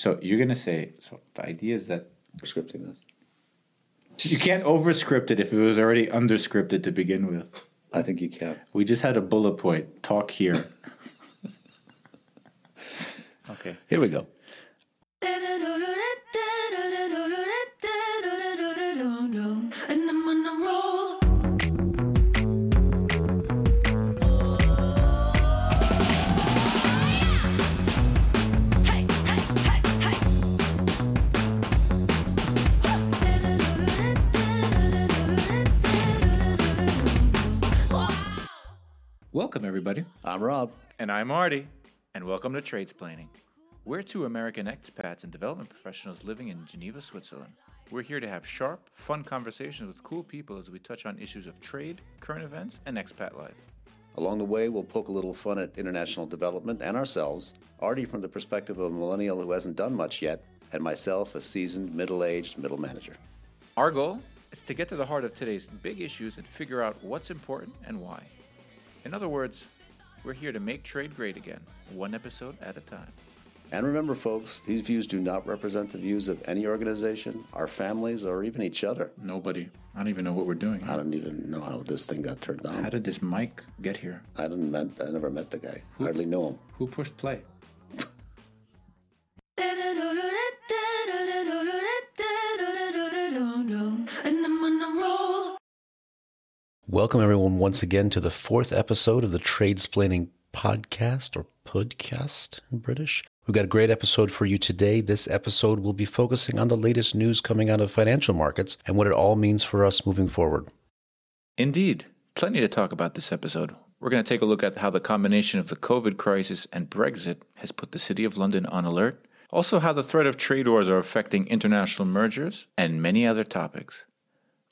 So you're gonna say so. The idea is that We're scripting this. you can't overscript it if it was already underscripted to begin with. I think you can. We just had a bullet point. Talk here. okay. Here we go. Welcome everybody. I'm Rob. And I'm Artie, and welcome to Tradesplaining. We're two American expats and development professionals living in Geneva, Switzerland. We're here to have sharp, fun conversations with cool people as we touch on issues of trade, current events, and expat life. Along the way, we'll poke a little fun at international development and ourselves, Artie from the perspective of a millennial who hasn't done much yet, and myself, a seasoned, middle aged middle manager. Our goal is to get to the heart of today's big issues and figure out what's important and why. In other words, we're here to make trade great again, one episode at a time. And remember, folks, these views do not represent the views of any organization, our families, or even each other. Nobody. I don't even know what we're doing. I don't even know how this thing got turned on. How did this mic get here? I didn't met, I never met the guy. Who, Hardly knew him. Who pushed play? Welcome, everyone, once again to the fourth episode of the Tradesplaining podcast or podcast in British. We've got a great episode for you today. This episode will be focusing on the latest news coming out of financial markets and what it all means for us moving forward. Indeed, plenty to talk about this episode. We're going to take a look at how the combination of the COVID crisis and Brexit has put the City of London on alert, also, how the threat of trade wars are affecting international mergers, and many other topics.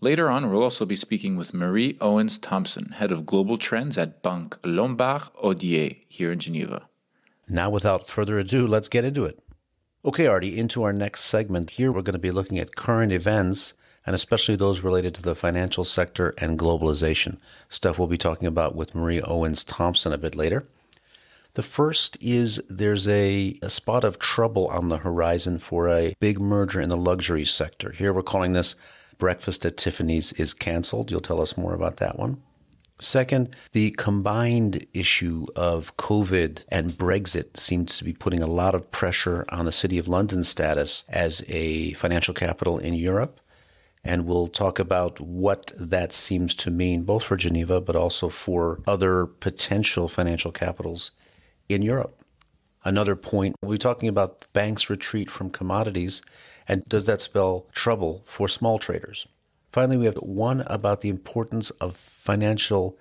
Later on, we'll also be speaking with Marie Owens Thomsen, head of global trends at Banque Lombard Odier here in Geneva. Now, without further ado, let's get into it. Okay, Artie, into our next segment. Here, we're going to be looking at current events and especially those related to the financial sector and globalization. Stuff we'll be talking about with Marie Owens Thomsen a bit later. The first is there's a, a spot of trouble on the horizon for a big merger in the luxury sector. Here, we're calling this Breakfast at Tiffany's is canceled. You'll tell us more about that one. Second, the combined issue of COVID and Brexit seems to be putting a lot of pressure on the City of London's status as a financial capital in Europe. And we'll talk about what that seems to mean, both for Geneva, but also for other potential financial capitals in Europe. Another point, we'll be talking about banks' retreat from commodities, and does that spell trouble for small traders? Finally, we have one about the importance of financial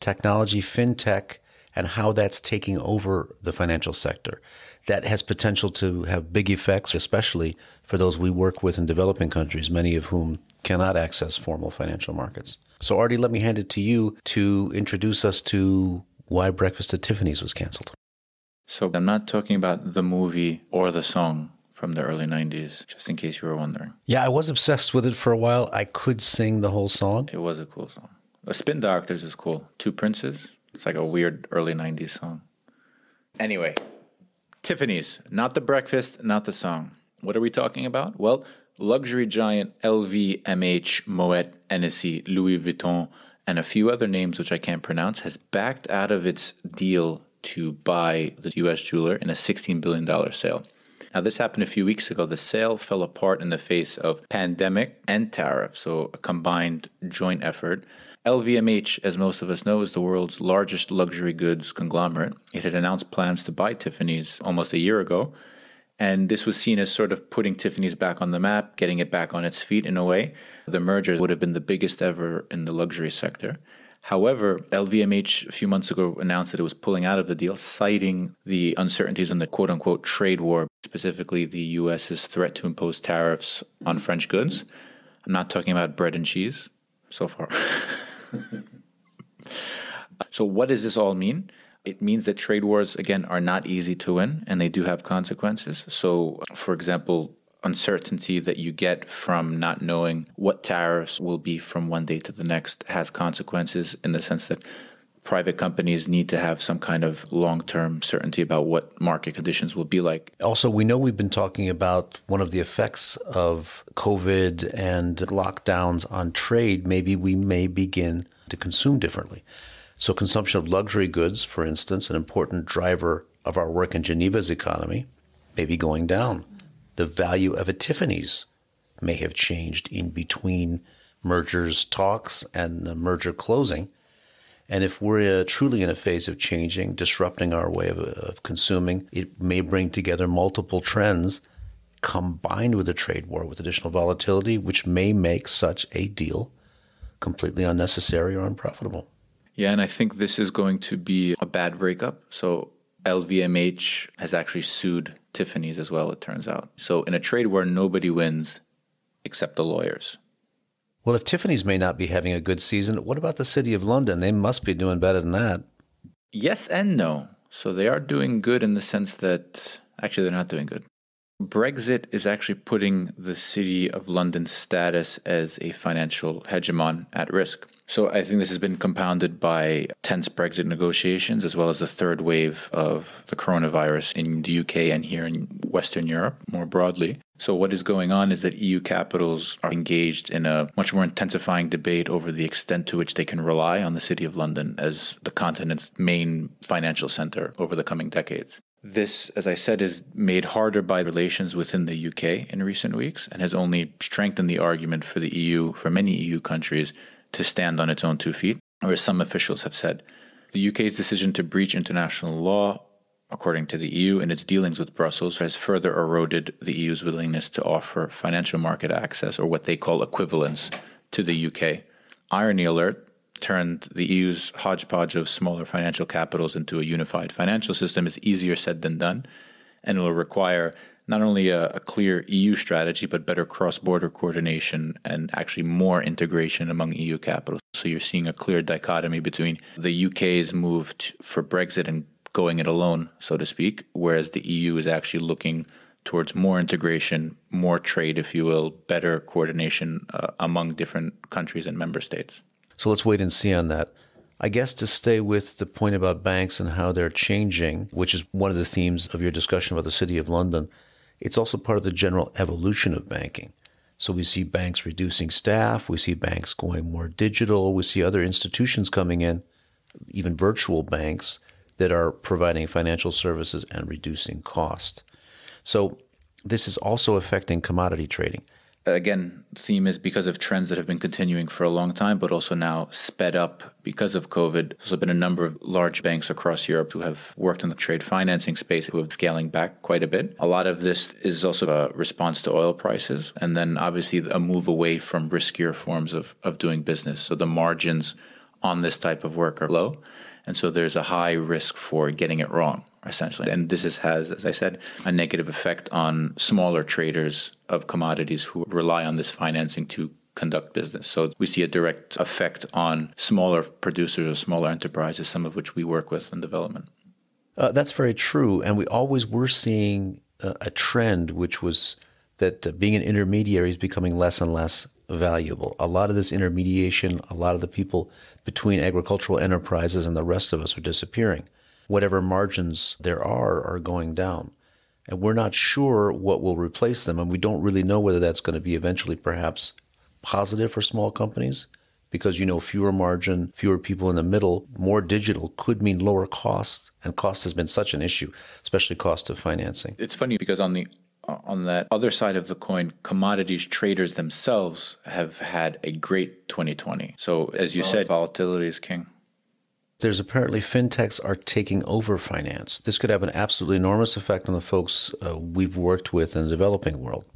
technology, fintech, and how that's taking over the financial sector. That has potential to have big effects, especially for those we work with in developing countries, many of whom cannot access formal financial markets. So, Artie, let me hand it to you to introduce us to why Breakfast at Tiffany's was canceled. So, I'm not talking about the movie or the song from the early 90s, just in case you were wondering. Yeah, I was obsessed with it for a while. I could sing the whole song. It was a cool song. The Spin Doctors is cool. Two Princes. It's like a weird early 90s song. Anyway, Tiffany's. Not the breakfast, not the song. What are we talking about? Well, luxury giant LVMH, Moet, Hennessy, Louis Vuitton, and a few other names which I can't pronounce has backed out of its deal to buy the US jeweler in a $16 billion sale. Now, this happened a few weeks ago. The sale fell apart in the face of pandemic and tariffs, so a combined joint effort. LVMH, as most of us know, is the world's largest luxury goods conglomerate. It had announced plans to buy Tiffany's almost a year ago, and this was seen as sort of putting Tiffany's back on the map, getting it back on its feet in a way. The merger would have been the biggest ever in the luxury sector. However, LVMH a few months ago announced that it was pulling out of the deal, citing the uncertainties in the quote unquote trade war, specifically the US's threat to impose tariffs on French goods. I'm not talking about bread and cheese so far. so, what does this all mean? It means that trade wars, again, are not easy to win and they do have consequences. So, for example, uncertainty that you get from not knowing what tariffs will be from one day to the next has consequences in the sense that private companies need to have some kind of long term certainty about what market conditions will be like. Also, we know we've been talking about one of the effects of COVID and lockdowns on trade. Maybe we may begin to consume differently. So, consumption of luxury goods, for instance, an important driver of our work in Geneva's economy, may be going down. The value of a Tiffany's may have changed in between mergers talks and merger closing. And if we're uh, truly in a phase of changing, disrupting our way of, of consuming, it may bring together multiple trends combined with a trade war with additional volatility, which may make such a deal completely unnecessary or unprofitable. Yeah, and I think this is going to be a bad breakup. So LVMH has actually sued Tiffany's as well, it turns out. So in a trade war, nobody wins except the lawyers. Well, if Tiffany's may not be having a good season, what about the City of London? They must be doing better than that. Yes and no. So they are doing good in the sense that actually they're not doing good. Brexit is actually putting the City of London's status as a financial hegemon at risk. So I think this has been compounded by tense Brexit negotiations as well as the third wave of the coronavirus in the UK and here in Western Europe more broadly. So what is going on is that EU capitals are engaged in a much more intensifying debate over the extent to which they can rely on the City of London as the continent's main financial center over the coming decades. This, as I said, is made harder by relations within the UK in recent weeks and has only strengthened the argument for the EU, for many EU countries, to stand on its own two feet, or as some officials have said. The UK's decision to breach international law, according to the EU, in its dealings with Brussels, has further eroded the EU's willingness to offer financial market access, or what they call equivalence, to the UK. Irony alert turned the EU's hodgepodge of smaller financial capitals into a unified financial system is easier said than done, and it will require not only a, a clear EU strategy, but better cross border coordination and actually more integration among EU capitals. So you're seeing a clear dichotomy between the UK's move to, for Brexit and going it alone, so to speak, whereas the EU is actually looking towards more integration, more trade, if you will, better coordination uh, among different countries and member states. So let's wait and see on that. I guess to stay with the point about banks and how they're changing, which is one of the themes of your discussion about the City of London, it's also part of the general evolution of banking. So we see banks reducing staff, we see banks going more digital, we see other institutions coming in, even virtual banks that are providing financial services and reducing cost. So this is also affecting commodity trading. Again, theme is because of trends that have been continuing for a long time, but also now sped up because of COVID. There's been a number of large banks across Europe who have worked in the trade financing space who have scaling back quite a bit. A lot of this is also a response to oil prices, and then obviously a move away from riskier forms of, of doing business. So the margins on this type of work are low. And so there's a high risk for getting it wrong, essentially. And this is, has, as I said, a negative effect on smaller traders of commodities who rely on this financing to conduct business. So we see a direct effect on smaller producers or smaller enterprises, some of which we work with in development. Uh, that's very true. And we always were seeing uh, a trend, which was that uh, being an intermediary is becoming less and less valuable. A lot of this intermediation, a lot of the people between agricultural enterprises and the rest of us are disappearing. Whatever margins there are are going down. And we're not sure what will replace them. And we don't really know whether that's going to be eventually perhaps positive for small companies because you know fewer margin, fewer people in the middle, more digital could mean lower costs. And cost has been such an issue, especially cost of financing. It's funny because on the on that other side of the coin, commodities traders themselves have had a great 2020. So, as you said, volatility is king. There's apparently fintechs are taking over finance. This could have an absolutely enormous effect on the folks uh, we've worked with in the developing world.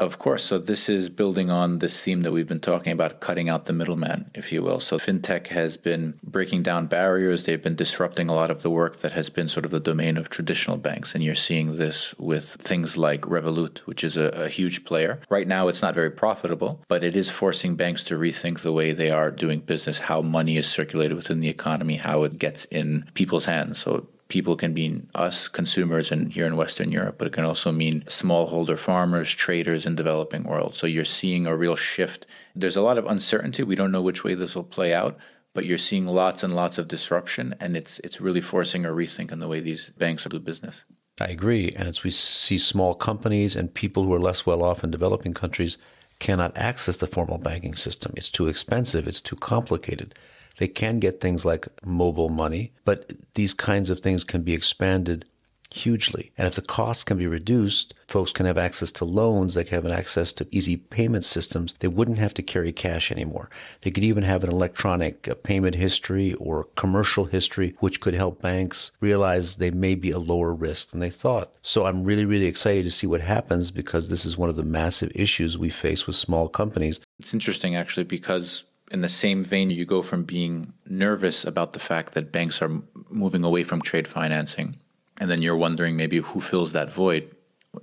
Of course. So this is building on this theme that we've been talking about, cutting out the middleman, if you will. So fintech has been breaking down barriers. They've been disrupting a lot of the work that has been sort of the domain of traditional banks. And you're seeing this with things like Revolut, which is a, a huge player. Right now, it's not very profitable, but it is forcing banks to rethink the way they are doing business, how money is circulated within the economy, how it gets in people's hands. So people can mean us consumers and here in Western Europe, but it can also mean smallholder farmers, traders in developing world. So you're seeing a real shift. There's a lot of uncertainty. We don't know which way this will play out, but you're seeing lots and lots of disruption, and it's it's really forcing a rethink in the way these banks do business. I agree. And as we see small companies and people who are less well off in developing countries cannot access the formal banking system. It's too expensive, it's too complicated. They can get things like mobile money, but these kinds of things can be expanded hugely. And if the costs can be reduced, folks can have access to loans, they can have access to easy payment systems. They wouldn't have to carry cash anymore. They could even have an electronic uh, payment history or commercial history, which could help banks realize they may be a lower risk than they thought. So I'm really, really excited to see what happens because this is one of the massive issues we face with small companies. It's interesting actually because in the same vein, you go from being nervous about the fact that banks are moving away from trade financing and then you're wondering maybe who fills that void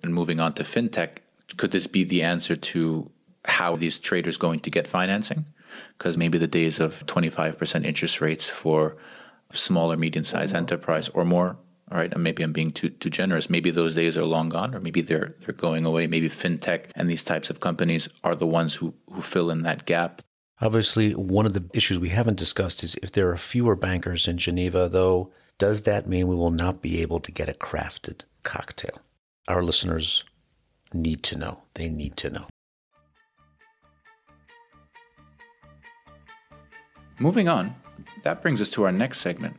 and moving on to fintech could this be the answer to how these traders going to get financing? Because maybe the days of 25% interest rates for smaller, medium sized mm-hmm. enterprise or more all right? And maybe i'm being too too generous. Maybe those days are long gone or maybe they're they're going away. Maybe fintech and these types of companies are the ones who who fill in that gap Obviously, one of the issues we haven't discussed is if there are fewer bankers in Geneva, though, does that mean we will not be able to get a crafted cocktail? Our listeners need to know. They need to know. Moving on, that brings us to our next segment.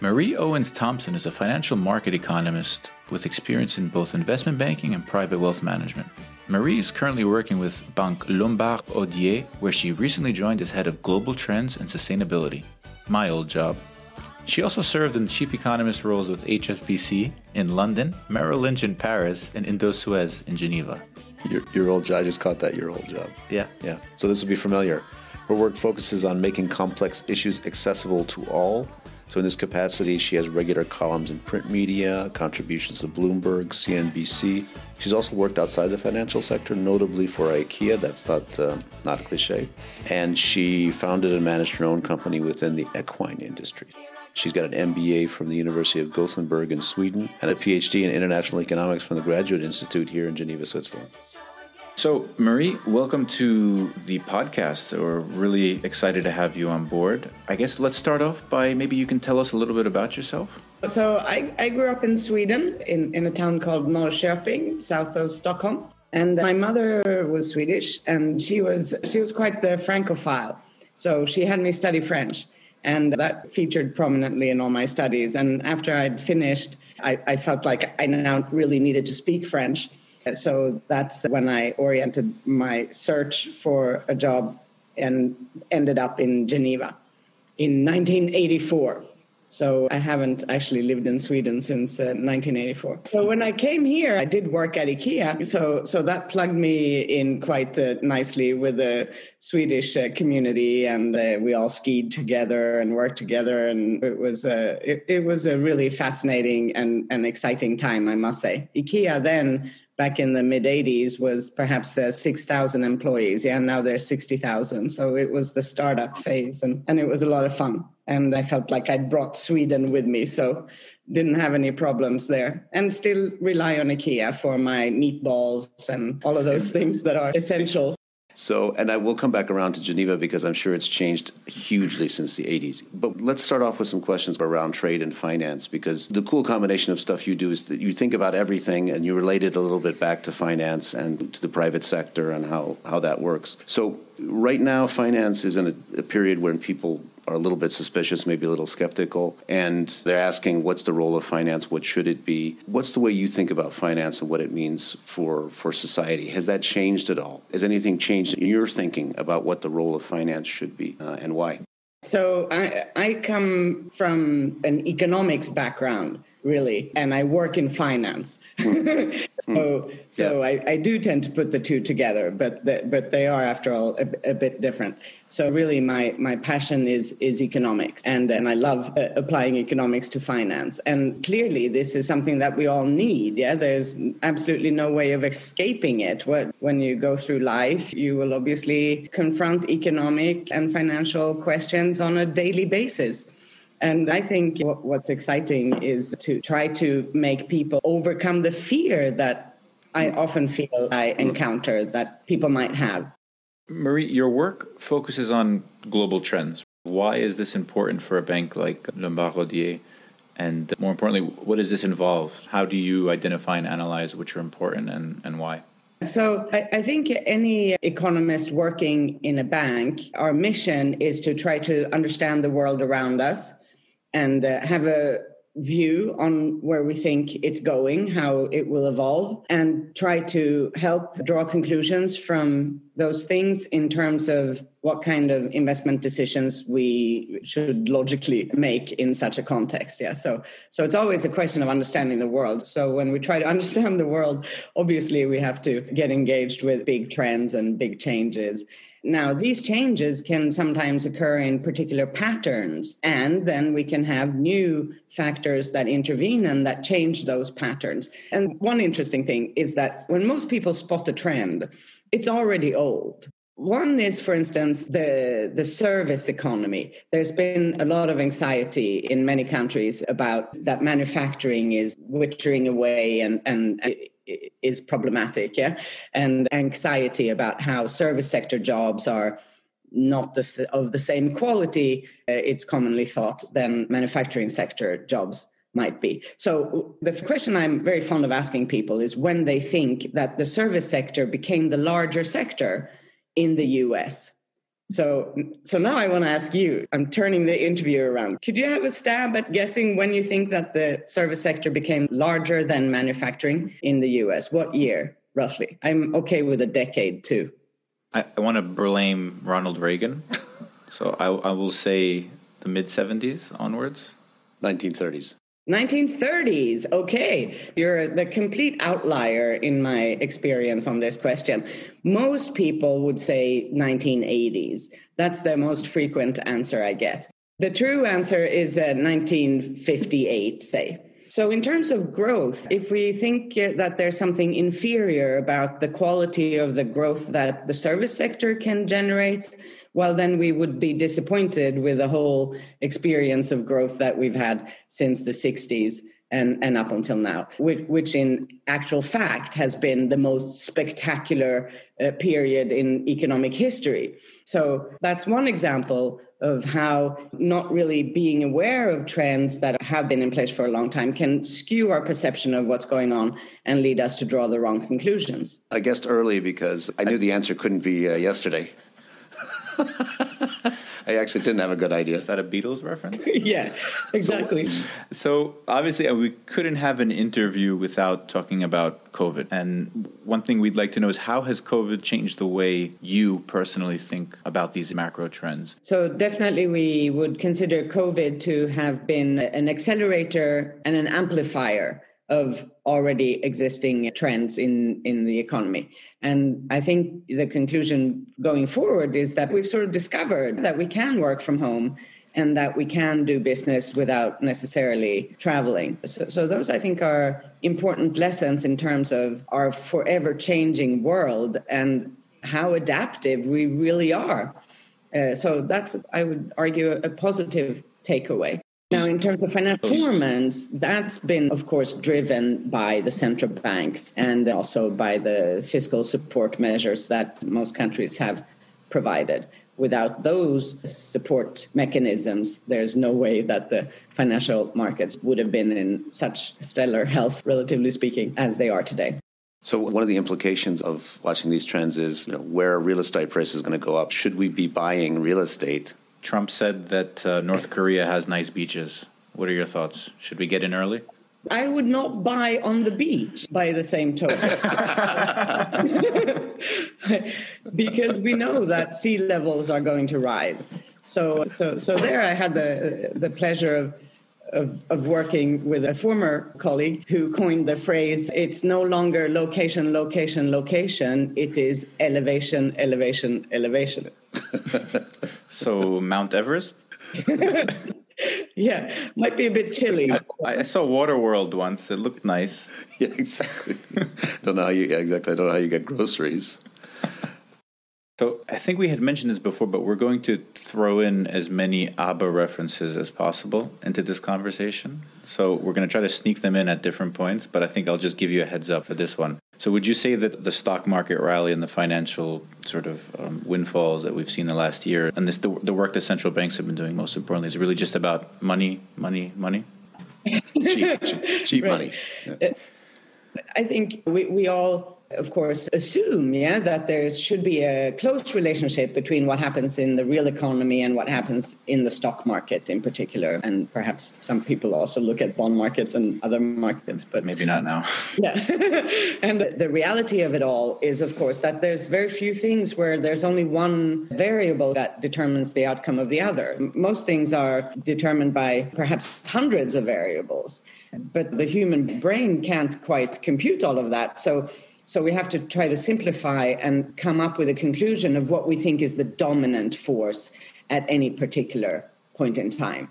Marie Owens Thomsen is a financial market economist with experience in both investment banking and private wealth management. Marie is currently working with Banque Lombard Odier, where she recently joined as head of global trends and sustainability. My old job. She also served in chief economist roles with HSBC in London, Merrill Lynch in Paris, and Indosuez in Geneva. Your, your old job, I just caught that, your old job. Yeah. Yeah. So this will be familiar. Her work focuses on making complex issues accessible to all. So in this capacity, she has regular columns in print media, contributions to Bloomberg, CNBC. She's also worked outside the financial sector, notably for IKEA. That's not uh, not a cliche. And she founded and managed her own company within the equine industry. She's got an MBA from the University of Gothenburg in Sweden and a PhD in international economics from the Graduate Institute here in Geneva, Switzerland. So, Marie, welcome to the podcast. We're really excited to have you on board. I guess let's start off by maybe you can tell us a little bit about yourself. So I, I grew up in Sweden in, in a town called Norrköping, south of Stockholm. And my mother was Swedish and she was she was quite the francophile. So she had me study French. And that featured prominently in all my studies. And after I'd finished, I, I felt like I now really needed to speak French. So that's when I oriented my search for a job and ended up in Geneva in 1984. So I haven't actually lived in Sweden since uh, 1984. So when I came here, I did work at IKEA. So so that plugged me in quite uh, nicely with the Swedish uh, community, and uh, we all skied together and worked together, and it was a it, it was a really fascinating and, and exciting time, I must say. IKEA then back in the mid 80s was perhaps uh, 6,000 employees. Yeah, now there's 60,000. So it was the startup phase and, and it was a lot of fun. And I felt like I'd brought Sweden with me. So didn't have any problems there and still rely on IKEA for my meatballs and all of those things that are essential So, and I will come back around to Geneva because I'm sure it's changed hugely since the 80s. But let's start off with some questions around trade and finance because the cool combination of stuff you do is that you think about everything and you relate it a little bit back to finance and to the private sector and how, how that works. So, right now, finance is in a, a period when people are a little bit suspicious, maybe a little skeptical, and they're asking what's the role of finance, what should it be? What's the way you think about finance and what it means for, for society? Has that changed at all? Has anything changed in your thinking about what the role of finance should be uh, and why? So I, I come from an economics background, really, and I work in finance. so so I, I do tend to put the two together, but the, but they are, after all, a, a bit different. So really, my my passion is is economics, and and I love uh, applying economics to finance. And clearly, this is something that we all need. Yeah, there's absolutely no way of escaping it. What when you go through life, you will obviously confront economic and financial questions on a daily basis. And I think what, what's exciting is to try to make people overcome the fear that I often feel I encounter that people might have. Marie, your work focuses on global trends. Why is this important for a bank like Lombard Odier? And more importantly, what does this involve? How do you identify and analyze which are important and, and why? So I, I, think any economist working in a bank, our mission is to try to understand the world around us and uh, have a view on where we think it's going, how it will evolve, and try to help draw conclusions from those things in terms of what kind of investment decisions we should logically make in such a context. Yeah. So so it's always a question of understanding the world. So when we try to understand the world, obviously we have to get engaged with big trends and big changes now, these changes can sometimes occur in particular patterns, and then we can have new factors that intervene and that change those patterns. And one interesting thing is that when most people spot a trend, it's already old. One is, for instance, the, the service economy. There's been a lot of anxiety in many countries about that manufacturing is withering away and, and is problematic yeah? And anxiety about how service sector jobs are not the, of the same quality uh, it's commonly thought than manufacturing sector jobs might be. So the question i'm very fond of asking people is when they think that the service sector became the larger sector in the us so, so now I want to ask you. I'm turning the interview around. Could you have a stab at guessing when you think that the service sector became larger than manufacturing in the U.S.? What year, roughly? I'm okay with a decade too. I, I want to blame Ronald Reagan, so I, I will say the mid 70s onwards. 1930s. 1930s. Okay. You're the complete outlier in my experience on this question. Most people would say 1980s. That's the most frequent answer I get. The true answer is uh, 1958, say. So, in terms of growth, if we think uh, that there's something inferior about the quality of the growth that the service sector can generate, well, then we would be disappointed with the whole experience of growth that we've had since the 60s and, and up until now, which, which in actual fact has been the most spectacular uh, period in economic history. So that's one example of how not really being aware of trends that have been in place for a long time can skew our perception of what's going on and lead us to draw the wrong conclusions. I guessed early because I knew the answer couldn't be uh, yesterday. I actually didn't have a good idea. Is that a Beatles reference? yeah, exactly. So, so, obviously, we couldn't have an interview without talking about COVID. And one thing we'd like to know is how has COVID changed the way you personally think about these macro trends? So, definitely, we would consider COVID to have been an accelerator and an amplifier of already existing trends in, in the economy. And I think the conclusion going forward is that we've sort of discovered that we can work from home and that we can do business without necessarily traveling. So, so those, I think, are important lessons in terms of our forever changing world and how adaptive we really are. Uh, so that's, I would argue, a positive takeaway. Now, in terms of financial performance, that's been, of course, driven by the central banks and also by the fiscal support measures that most countries have provided. Without those support mechanisms, there's no way that the financial markets would have been in such stellar health, relatively speaking, as they are today. So, one of the implications of watching these trends is you know, where real estate prices going to go up. Should we be buying real estate Trump said that uh, North Korea has nice beaches. What are your thoughts? Should we get in early? I would not buy on the beach by the same token. because we know that sea levels are going to rise. So, so, so there I had the, the pleasure of, of, of working with a former colleague who coined the phrase it's no longer location, location, location, it is elevation, elevation, elevation. so Mount Everest. yeah, might be a bit chilly. I, I, saw Waterworld once. It looked nice. Yeah, exactly. don't know how you yeah, exactly. I don't know how you get groceries. So I think we had mentioned this before, but we're going to throw in as many ABBA references as possible into this conversation. So we're going to try to sneak them in at different points, but I think I'll just give you a heads up for this one. So, would you say that the stock market rally and the financial sort of um, windfalls that we've seen the last year, and this the, the work that central banks have been doing, most importantly, is really just about money, money, money? cheap, cheap, cheap money. Yeah. I think we, we all of course, assume, yeah, that there should be a close relationship between what happens in the real economy and what happens in the stock market in particular. And perhaps some people also look at bond markets and other markets, but maybe not now. yeah. and the reality of it all is, of course, that there's very few things where there's only one variable that determines the outcome of the other. Most things are determined by perhaps hundreds of variables, but the human brain can't quite compute all of that. So so we have to try to simplify and come up with a conclusion of what we think is the dominant force at any particular point in time.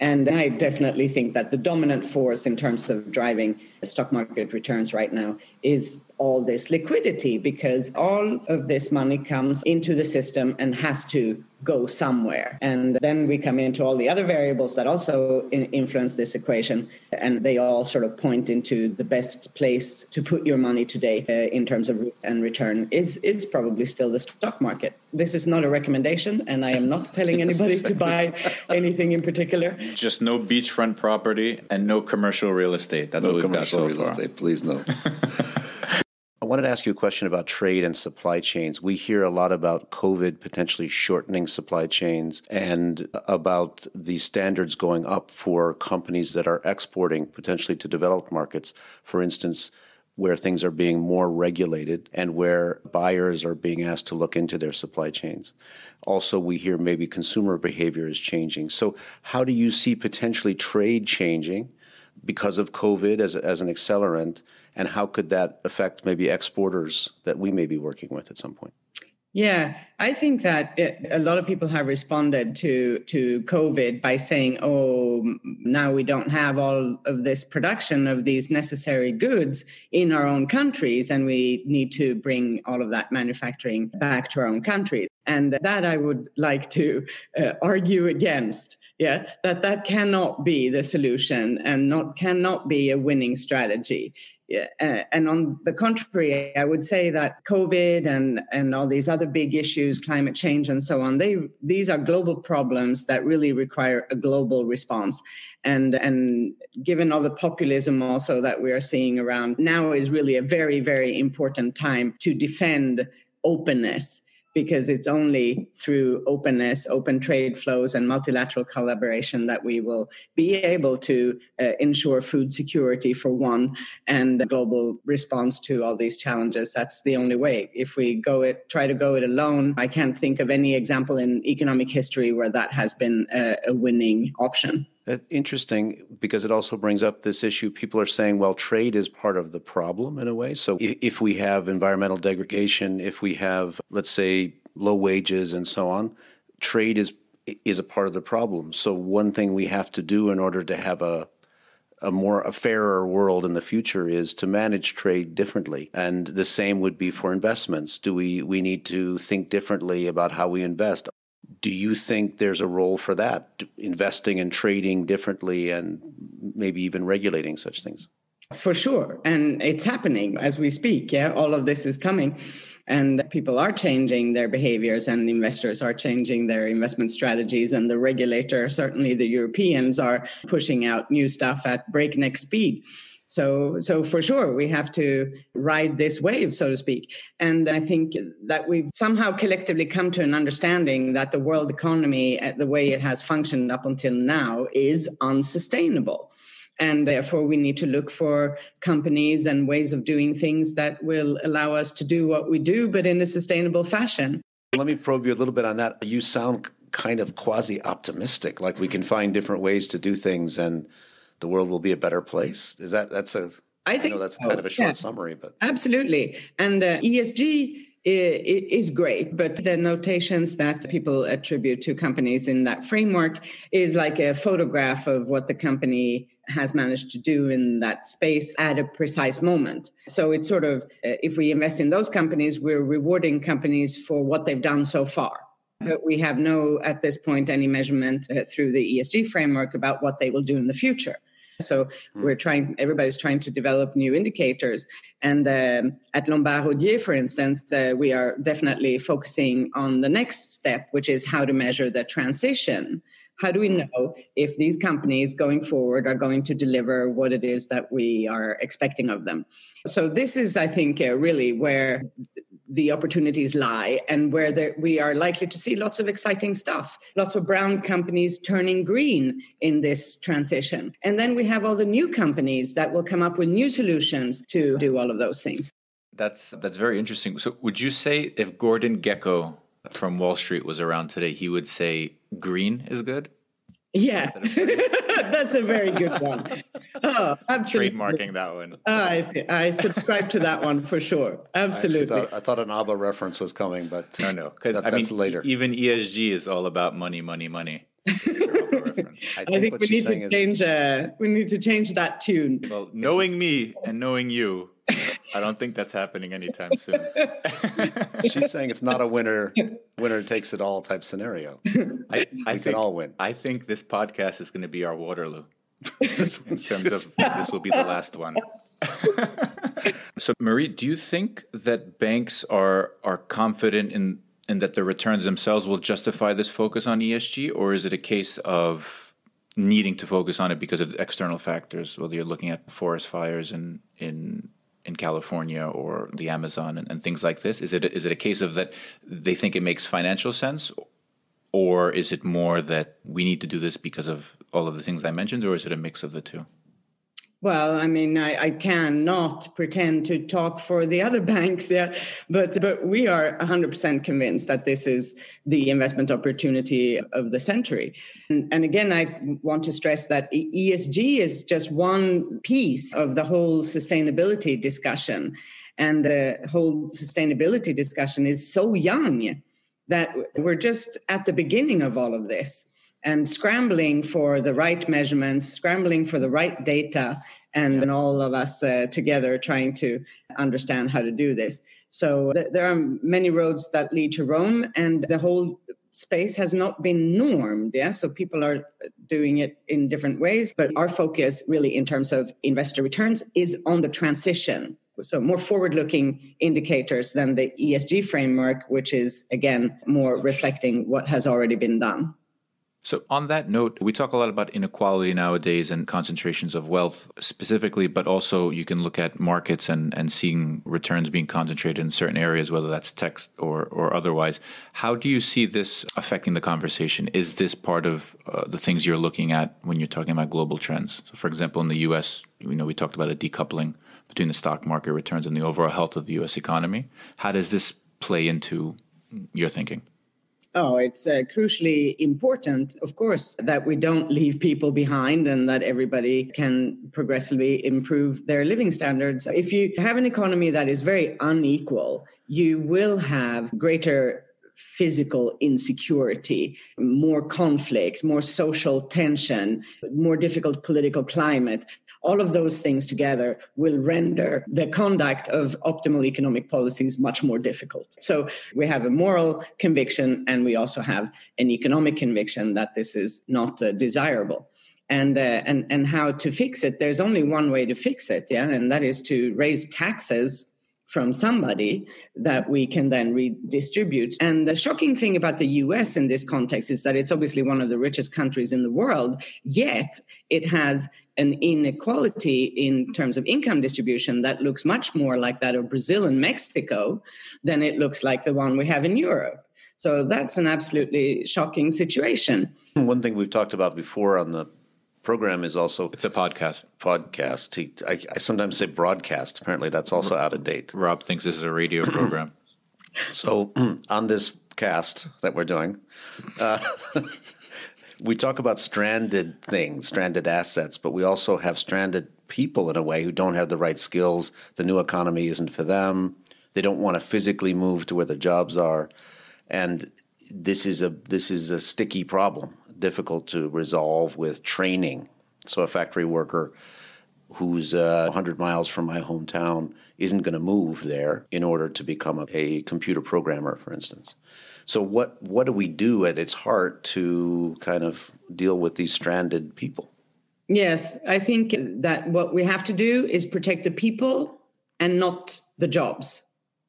And I definitely think that the dominant force in terms of driving stock market returns right now is all this liquidity because all of this money comes into the system and has to go somewhere. And then we come into all the other variables that also influence this equation, and they all sort of point into the best place to put your money today uh, in terms of risk and return is is probably still the stock market. This is not a recommendation, and I am not telling anybody to buy anything in particular. Just no beachfront property and no commercial real estate. That's no what we've got so real far. estate, please no. I wanted to ask you a question about trade and supply chains. We hear a lot about COVID potentially shortening supply chains and about the standards going up for companies that are exporting potentially to developed markets. For instance, where things are being more regulated and where buyers are being asked to look into their supply chains. Also, we hear maybe consumer behavior is changing. So, how do you see potentially trade changing because of COVID as, as an accelerant? And how could that affect maybe exporters that we may be working with at some point? Yeah, I think that it, a lot of people have responded to to COVID by saying, "Oh, now we don't have all of this production of these necessary goods in our own countries, and we need to bring all of that manufacturing back to our own countries." And that I would like to uh, argue against yeah that that cannot be the solution and not cannot be a winning strategy yeah, eh, and on the contrary, I would say that COVID and and all these other big issues, climate change and so on, they these are global problems that really require a global response. And and given all the populism also that we are seeing around now is really a very very important time to defend openness because it's only through openness, open trade flows, and multilateral collaboration that we will be able to uh, ensure food security for one and a global response to all these challenges. That's the only way. If we go it, try to go it alone, I can't think of any example in economic history where that has been a, a winning option. Uh, interesting because it also brings up this issue. People are saying, well, trade is part of the problem in a way. So if we have environmental degradation, if we have, let's say, low wages and so on, trade is is a part of the problem. So one thing we have to do in order to have a a more a fairer world in the future is to manage trade differently and the same would be for investments do we we need to think differently about how we invest do you think there's a role for that, investing and trading differently and maybe even regulating such things? For sure. And it's happening as we speak. Yeah. All of this is coming. And people are changing their behaviors, and investors are changing their investment strategies. And the regulator, certainly the Europeans, are pushing out new stuff at breakneck speed. So, so for sure, we have to ride this wave, so to speak. And I think that we've somehow collectively come to an understanding that the world economy, uh, the way it has functioned up until now, is unsustainable. And therefore, we need to look for companies and ways of doing things that will allow us to do what we do, but in a sustainable fashion. Let me probe you a little bit on that. You sound kind of quasi optimistic, like we can find different ways to do things and the world will be a better place? Is that that's a I think I know that's kind of a short yeah. summary, but absolutely. And uh, ESG is great, but the notations that people attribute to companies in that framework is like a photograph of what the company has managed to do in that space at a precise moment. So it's sort of, uh, if we invest in those companies, we're rewarding companies for what they've done so far. But we have no, at this point, any measurement uh, through the ESG framework about what they will do in the future. So we're trying, everybody's trying to develop new indicators. And um, at Lombard Odier, for instance, uh, we are definitely focusing on the next step, which is how to measure the transition. How do we know if these companies going forward are going to deliver what it is that we are expecting of them? So, this is, I think, uh, really where the opportunities lie and where we are likely to see lots of exciting stuff. Lots of brown companies turning green in this transition. And then we have all the new companies that will come up with new solutions to do all of those things. That's that's very interesting. So, would you say if Gordon Gekko from Wall Street was around today, he would say green is good? Yeah, that's a very good one. Oh, absolutely. Trademarking that one. I, I subscribe to that one for sure. I Absolutely. thought, I thought an ABBA reference was coming, but No, no, because that- I mean, that's later. even ESG is all about money, money, money. I I think, think what we need saying to is change. Uh, we need to change that tune. Well, knowing me and knowing you, I don't think that's happening anytime soon. she's saying it's not a winner winner takes it all type scenario. I, I We think can all win. I think this podcast is going to be our Waterloo. in terms of this will be the last one. so, Marie, do you think that banks are are confident in in that the returns themselves will justify this focus on ESG, or is it a case of needing to focus on it because of external factors, whether you're looking at forest fires in in in California or the Amazon and, and things like this? Is it is it a case of that they think it makes financial sense, or is it more that we need to do this because of all of the things I mentioned, or is it a mix of the two? Well, I mean, I, I cannot pretend to talk for the other banks, yeah, but but we are 100% convinced that this is the investment opportunity of the century. And, and again, I want to stress that ESG is just one piece of the whole sustainability discussion, and the whole sustainability discussion is so young that we're just at the beginning of all of this and scrambling for the right measurements, scrambling for the right data, and, and all of us uh, together trying to understand how to do this. So th- there are many roads that lead to Rome, and the whole space has not been normed. Yeah, so people are doing it in different ways, but our focus, really, in terms of investor returns, is on the transition. So more forward-looking indicators than the ESG framework, which is again more reflecting what has already been done. So, on that note, we talk a lot about inequality nowadays and concentrations of wealth specifically, but also you can look at markets and, and seeing returns being concentrated in certain areas, whether that's tech or, or otherwise. How do you see this affecting the conversation? Is this part of uh, the things you're looking at when you're talking about global trends? So, for example, in the US, you know, we talked about a decoupling between the stock market returns and the overall health of the US economy. How does this play into your thinking? Oh, it's uh, crucially important, of course, that we don't leave people behind and that everybody can progressively improve their living standards. If you have an economy that is very unequal, you will have greater physical insecurity, more conflict, more social tension, more difficult political climate. All of those things together will render the conduct of optimal economic policies much more difficult. So we have a moral conviction and we also have an economic conviction that this is not uh, desirable. And, uh, and and how to fix it? There's only one way to fix it, yeah, and that is to raise taxes from somebody that we can then redistribute. And the shocking thing about the US in this context is that it's obviously one of the richest countries in the world, yet it has an inequality in terms of income distribution that looks much more like that of Brazil and Mexico than it looks like the one we have in Europe. So that's an absolutely shocking situation. One thing we've talked about before on the program is also It's a podcast. podcast. He, I, I sometimes say broadcast. Apparently, that's also out of date. Rob thinks this is a radio program. So on this cast that we're doing, uh, we talk about stranded things, stranded assets, but we also have stranded people in a way who don't have the right skills. The new economy isn't for them. They don't want to physically move to where the jobs are, and this is a this is a sticky problem, difficult to resolve with training. So a factory worker who's uh, 100 miles from my hometown isn't going to move there in order to become a, a computer programmer, for instance. So what what do we do at its heart to kind of deal with these stranded people? Yes, I think that what we have to do is protect the people and not the jobs.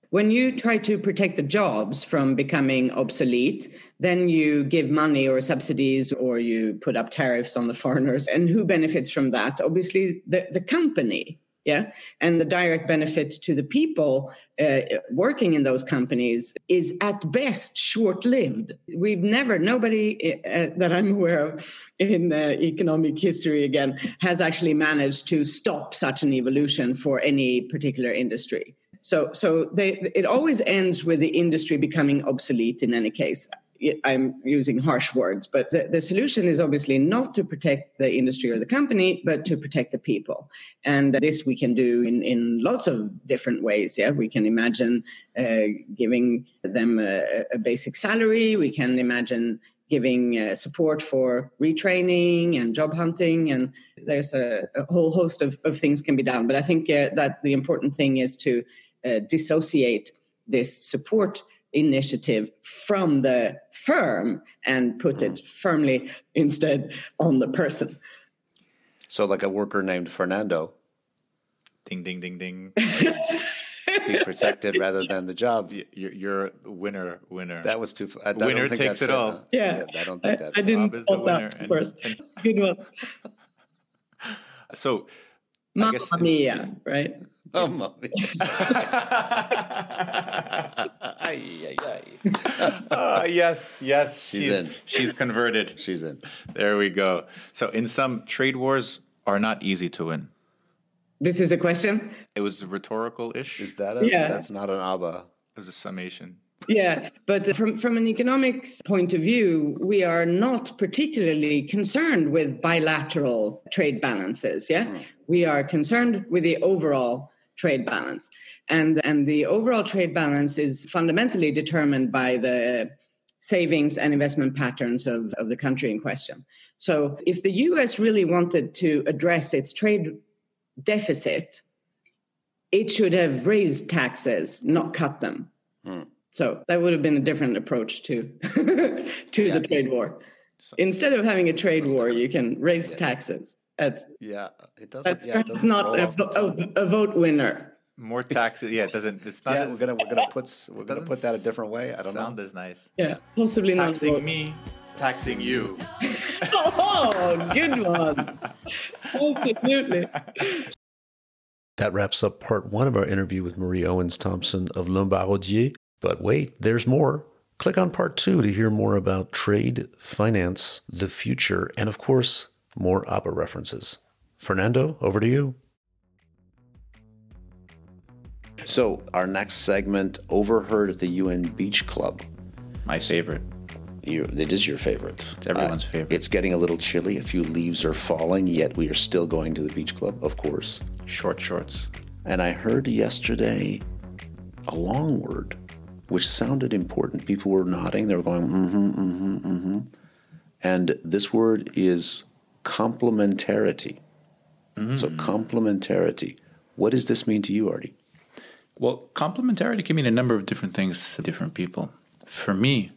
When you try to protect the jobs from becoming obsolete, then you give money or subsidies or you put up tariffs on the foreigners. And who benefits from that? Obviously, the, the company. Yeah. And the direct benefit to the people uh, working in those companies is at best short lived. We've never, nobody uh, that I'm aware of in uh, economic history again has actually managed to stop such an evolution for any particular industry. So, so they, it always ends with the industry becoming obsolete in any case. I'm using harsh words, but the, the solution is obviously not to protect the industry or the company, but to protect the people. And this we can do in, in lots of different ways. Yeah, we can imagine uh, giving them a, a, basic salary. We can imagine giving uh, support for retraining and job hunting. And there's a, a whole host of, of, things can be done. But I think uh, that the important thing is to uh, dissociate this support initiative from the firm and put it firmly instead on the person. So, like a worker named Fernando. Ding, ding, ding, ding. be protected rather than the job. You're, you're winner, winner. That was too. I, I winner takes it all. Yeah. yeah. I don't think that. I, I didn't thought that and, first. And, Good one. So, Mamma mia, right? Oh, mommy. uh, yes, yes. She's, she's, in. She's converted. She's in. There we go. So, in some, trade wars are not easy to win. This is a question. It was rhetorical ish. Is that a? Yeah. That's not an ABBA. It was a summation. yeah, but from from an economics point of view, we are not particularly concerned with bilateral trade balances. Yeah, mm. we are concerned with the overall trade balance. And, and the overall trade balance is fundamentally determined by the savings and investment patterns of, of the country in question. So if the US really wanted to address its trade deficit, it should have raised taxes, not cut them. Hmm. So that would have been a different approach to to yeah. the trade war. Instead of having a trade war, you can raise taxes. That's yeah, it doesn't. That's yeah, it doesn't not a, a, a, vote winner. More taxes. Yeah, it doesn't. It's not. yeah, as, we're gonna we're gonna put we're gonna put that a different way. I don't sound know. as nice. Yeah, possibly taxing not. Taxing me, taxing you. oh, good one. Absolutely. That wraps up part one of our interview with Marie Owens Thomsen of Lombard Odier. But wait, there's more. Click on part two to hear more about trade, finance, the future, and of course, more ABBA references. Fernando, over to you. So, our next segment, Overheard at the UN Beach Club. My favorite. You, it is your favorite. It's everyone's uh, favorite. It's getting a little chilly. A few leaves are falling, yet we are still going to the beach club, of course. Short shorts. And I heard yesterday a long word, which sounded important. People were nodding. They were going, mm hmm, mm hmm, mm hmm. And this word is complementarity. Mm. So, complementarity. What does this mean to you, Artie? Well, complementarity can mean a number of different things to different people. For me,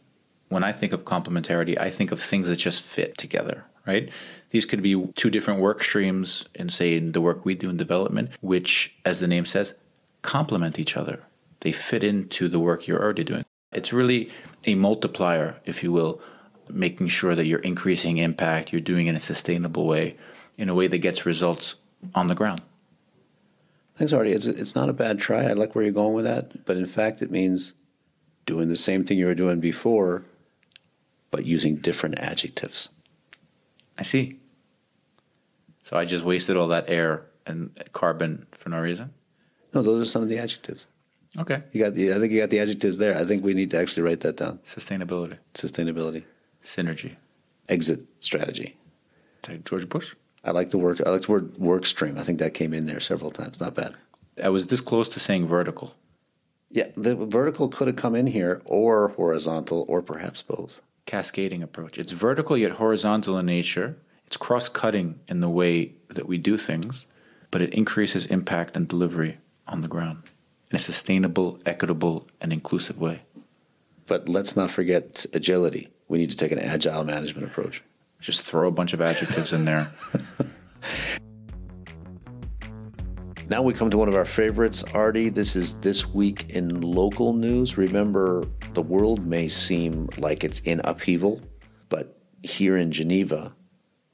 when I think of complementarity, I think of things that just fit together, right? These could be two different work streams in, say, in the work we do in development, which, as the name says, complement each other. They fit into the work you're already doing. It's really a multiplier, if you will, making sure that you're increasing impact, you're doing it in a sustainable way, in a way that gets results on the ground. Thanks, Artie. It's, it's not a bad try. I like where you're going with that. But in fact, it means doing the same thing you were doing before, but using different adjectives. I see. So I just wasted all that air and carbon for no reason? No, those are some of the adjectives. Okay. You got the I think you got the adjectives there. I think we need to actually write that down. Sustainability. Sustainability. Synergy. Exit strategy. George Bush. I like the work. I like the word work stream. I think that came in there several times. Not bad. I was this close to saying vertical. Yeah, the vertical could have come in here, or horizontal, or perhaps both. Cascading approach. It's vertical yet horizontal in nature. It's cross-cutting in the way that we do things, but it increases impact and delivery on the ground in a sustainable, equitable, and inclusive way. But let's not forget agility we need to take an agile management approach. Just throw a bunch of adjectives in there. Now we come to one of our favorites, Artie. This is This Week in Local News. Remember, the world may seem like it's in upheaval, but here in Geneva,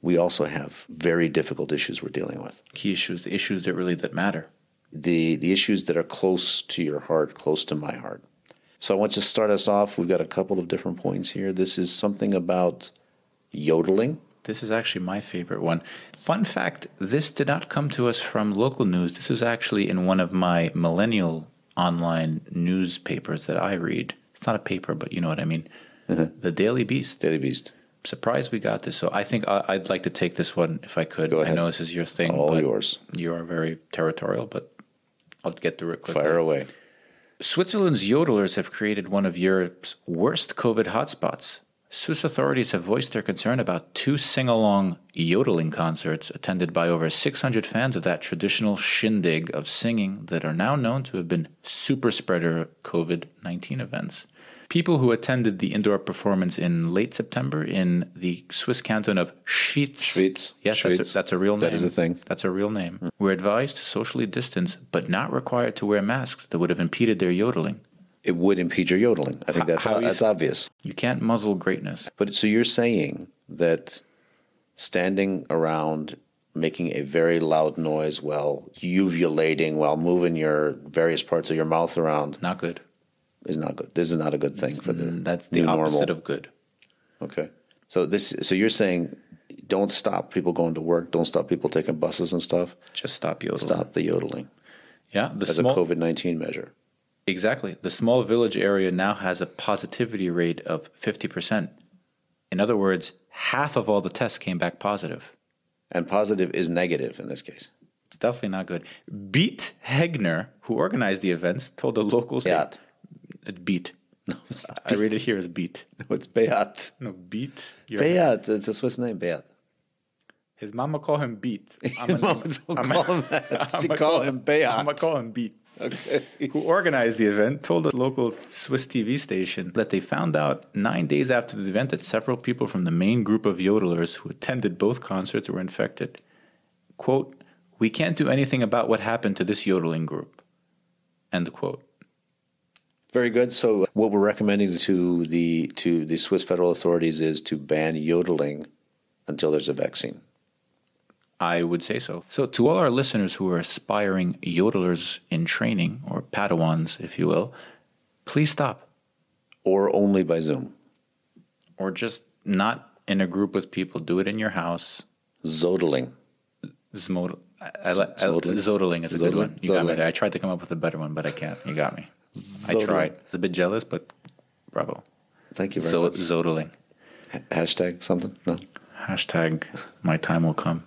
we also have very difficult issues we're dealing with. Key issues, the issues that really that matter. The, the issues that are close to your heart, close to my heart. So I want to start us off. We've got a couple of different points here. This is something about yodeling. This is actually my favorite one. Fun fact this did not come to us from local news. This was actually in one of my millennial online newspapers that I read. It's not a paper, but you know what I mean. Uh-huh. The Daily Beast. Daily Beast. Surprised we got this. So I think I- I'd like to take this one if I could. Go I know this is your thing. All yours. You are very territorial, but I'll get through it quickly. Fire away. Switzerland's yodelers have created one of Europe's worst COVID hotspots. Swiss authorities have voiced their concern about two sing along yodeling concerts attended by over 600 fans of that traditional shindig of singing that are now known to have been super spreader COVID 19 events. People who attended the indoor performance in late September in the Swiss canton of Schwyz. Schwyz. Yes, that's a, that's a real name. That is a thing. That's a real name. Were advised to socially distance, but not required to wear masks that would have impeded their yodeling. It would impede your yodeling. I think that's, how that's obvious. You can't muzzle greatness. But so you're saying that standing around making a very loud noise while uvulating, while moving your various parts of your mouth around Not good. Is not good. This is not a good thing for the mm, That's the opposite normal. of good. Okay. So this so you're saying don't stop people going to work, don't stop people taking buses and stuff. Just stop yodeling. Stop the yodeling Yeah, the as small a COVID nineteen measure. exactly. The small village area now has a positivity rate of fifty percent. In other words, half of all the tests came back positive. And positive is negative in this case. It's definitely not good. Beat Hegner, who organized the events, told the locals. Beat. It beat. No, it's not. I read it here as beat. No, it's Beat. No, beat. Your- Beat. It's a Swiss name, Beat. His mama call him beat. I'm His mama don't call him that. She call him Beat. I'm gonna call him beat. Okay. who organized the event told a local Swiss TV station that they found out nine days after the event that several people from the main group of yodelers who attended both concerts were infected. Quote, We can't do anything about what happened to this yodeling group. End quote. Very good. So what we're recommending to the to the Swiss federal authorities is to ban yodeling until there's a vaccine. I would say so. So, to all our listeners who are aspiring yodelers in training, or Padawans, if you will, please stop. Or only by Zoom. Or just not in a group with people. Do it in your house. Zodeling. Zmod- I, I, I, is a good one. You got me there. I tried to come up with a better one, but I can't. You got me. I Zodeling. tried. A bit jealous, but bravo. Thank you very Zo- much. Zodeling. Ha- Hashtag something? No. Hashtag my time will come.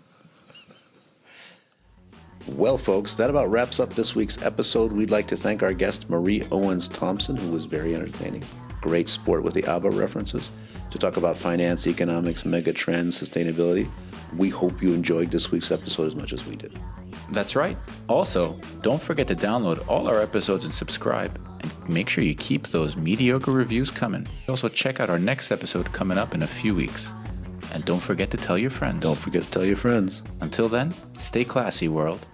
Well, folks, that about wraps up this week's episode. We'd like to thank our guest, Marie Owens Thomsen, who was very entertaining. Great sport with the ABBA references to talk about finance, economics, mega trends, sustainability. We hope you enjoyed this week's episode as much as we did. That's right. Also, don't forget to download all our episodes and subscribe. And make sure you keep those mediocre reviews coming. Also, check out our next episode coming up in a few weeks. And don't forget to tell your friends. Don't forget to tell your friends. Until then, stay classy, world.